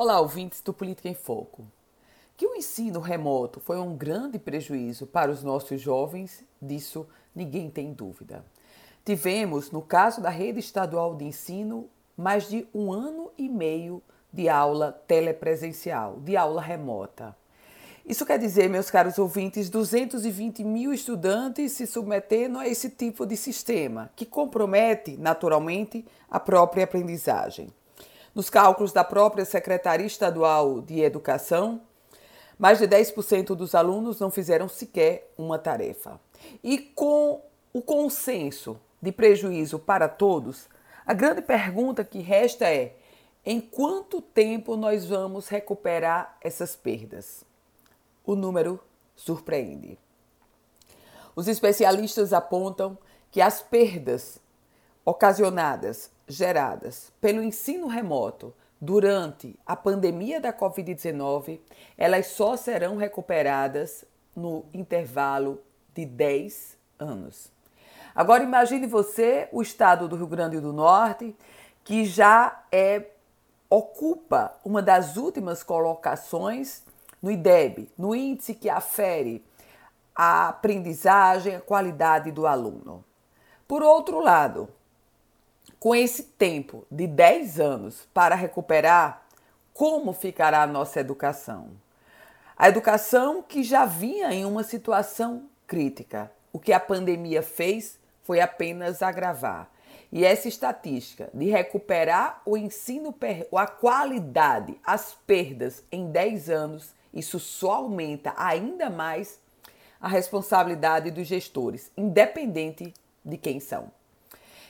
Olá, ouvintes do Política em Foco. Que o ensino remoto foi um grande prejuízo para os nossos jovens, disso ninguém tem dúvida. Tivemos, no caso da rede estadual de ensino, mais de um ano e meio de aula telepresencial, de aula remota. Isso quer dizer, meus caros ouvintes, 220 mil estudantes se submetendo a esse tipo de sistema, que compromete, naturalmente, a própria aprendizagem. Nos cálculos da própria Secretaria Estadual de Educação, mais de 10% dos alunos não fizeram sequer uma tarefa. E com o consenso de prejuízo para todos, a grande pergunta que resta é: em quanto tempo nós vamos recuperar essas perdas? o número surpreende. Os especialistas apontam que as perdas ocasionadas, geradas pelo ensino remoto durante a pandemia da Covid-19, elas só serão recuperadas no intervalo de 10 anos. Agora imagine você o estado do Rio Grande do Norte, que já é ocupa uma das últimas colocações no IDEB, no índice que afere a aprendizagem, a qualidade do aluno. Por outro lado, com esse tempo de 10 anos para recuperar, como ficará a nossa educação? A educação que já vinha em uma situação crítica. O que a pandemia fez foi apenas agravar. E essa estatística de recuperar o ensino, a qualidade, as perdas em 10 anos isso só aumenta ainda mais a responsabilidade dos gestores, independente de quem são.